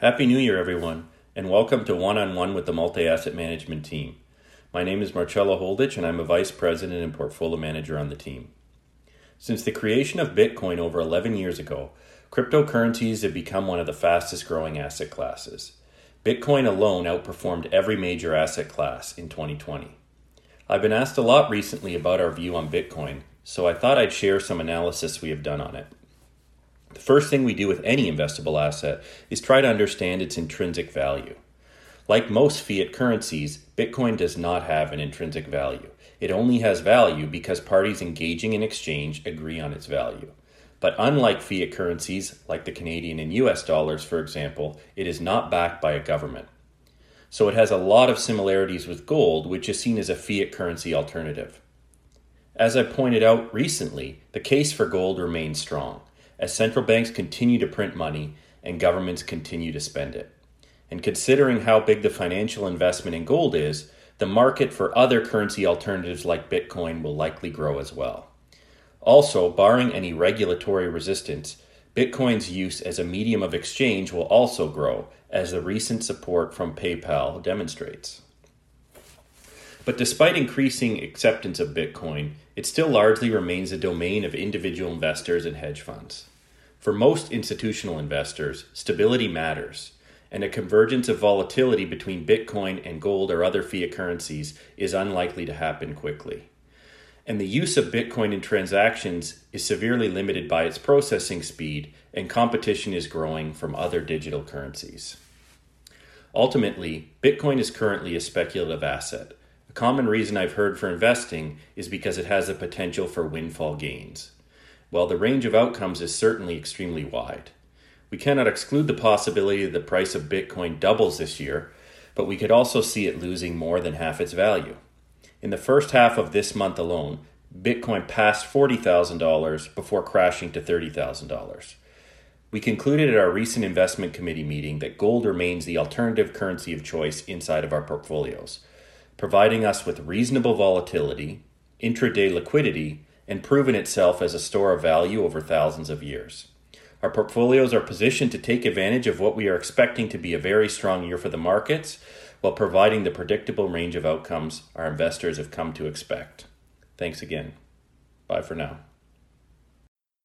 Happy New Year, everyone, and welcome to One on One with the Multi Asset Management team. My name is Marchello Holditch, and I'm a Vice President and Portfolio Manager on the team. Since the creation of Bitcoin over 11 years ago, cryptocurrencies have become one of the fastest growing asset classes. Bitcoin alone outperformed every major asset class in 2020. I've been asked a lot recently about our view on Bitcoin, so I thought I'd share some analysis we have done on it. The first thing we do with any investable asset is try to understand its intrinsic value. Like most fiat currencies, Bitcoin does not have an intrinsic value. It only has value because parties engaging in exchange agree on its value. But unlike fiat currencies, like the Canadian and US dollars, for example, it is not backed by a government. So it has a lot of similarities with gold, which is seen as a fiat currency alternative. As I pointed out recently, the case for gold remains strong as central banks continue to print money and governments continue to spend it. And considering how big the financial investment in gold is, the market for other currency alternatives like Bitcoin will likely grow as well. Also, barring any regulatory resistance, Bitcoin's use as a medium of exchange will also grow, as the recent support from PayPal demonstrates. But despite increasing acceptance of Bitcoin, it still largely remains a domain of individual investors and hedge funds. For most institutional investors, stability matters, and a convergence of volatility between Bitcoin and gold or other fiat currencies is unlikely to happen quickly. And the use of Bitcoin in transactions is severely limited by its processing speed, and competition is growing from other digital currencies. Ultimately, Bitcoin is currently a speculative asset. A common reason I've heard for investing is because it has the potential for windfall gains. While the range of outcomes is certainly extremely wide. We cannot exclude the possibility that the price of Bitcoin doubles this year, but we could also see it losing more than half its value. In the first half of this month alone, Bitcoin passed $40,000 before crashing to $30,000. We concluded at our recent investment committee meeting that gold remains the alternative currency of choice inside of our portfolios, providing us with reasonable volatility, intraday liquidity, and proven itself as a store of value over thousands of years. Our portfolios are positioned to take advantage of what we are expecting to be a very strong year for the markets while providing the predictable range of outcomes our investors have come to expect. Thanks again. Bye for now.